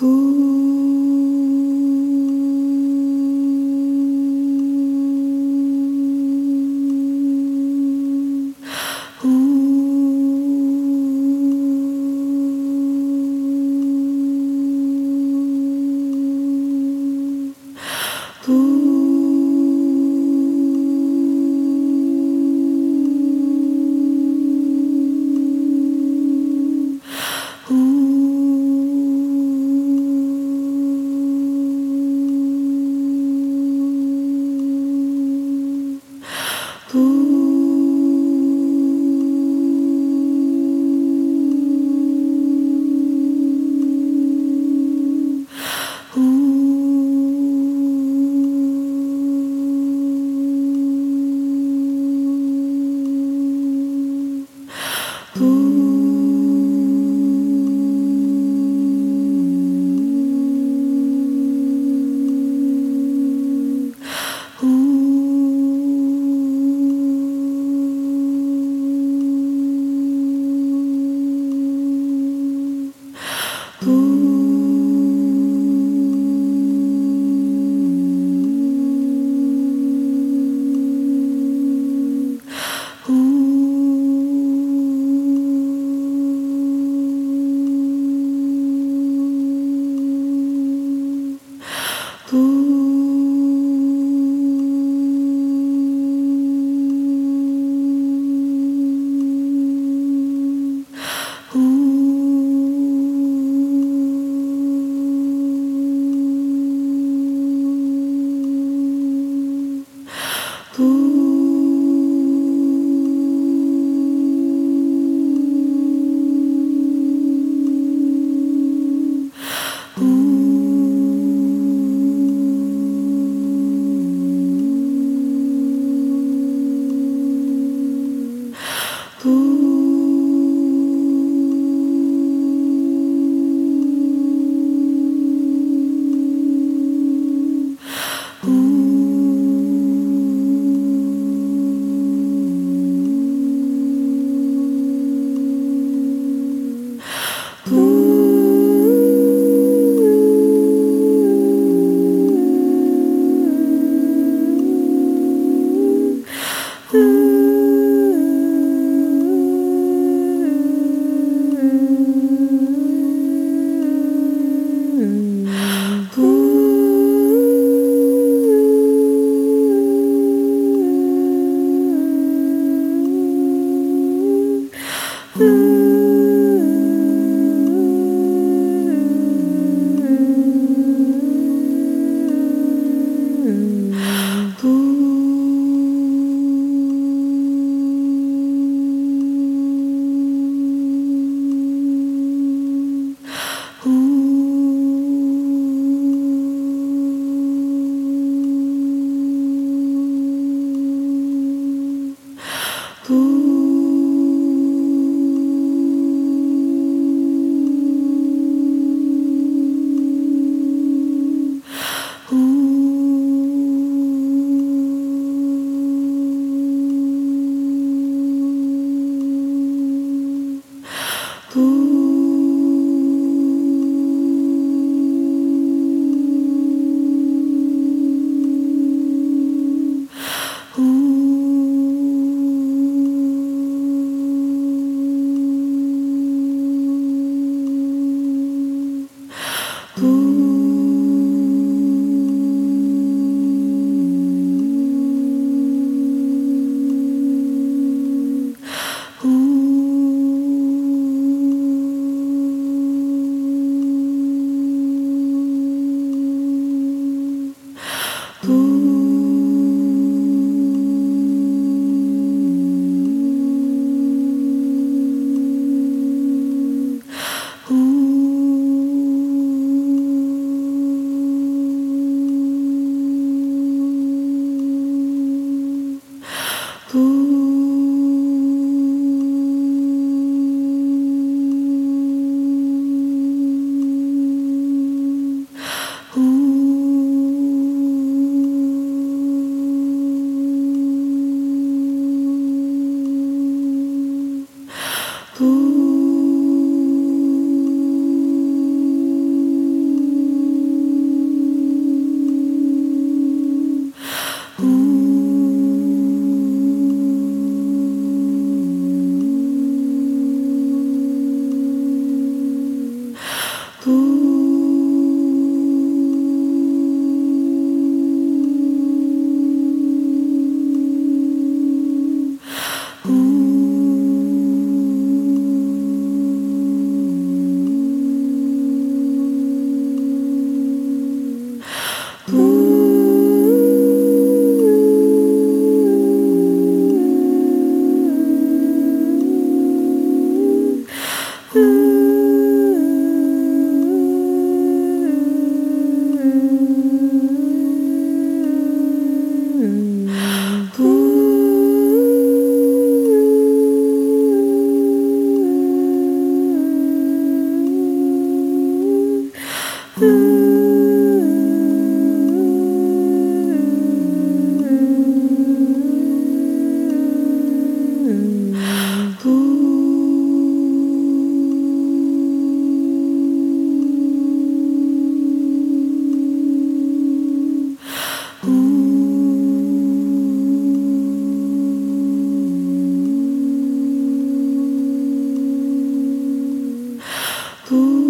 Ooh. Ooh. Ooh. Ooh.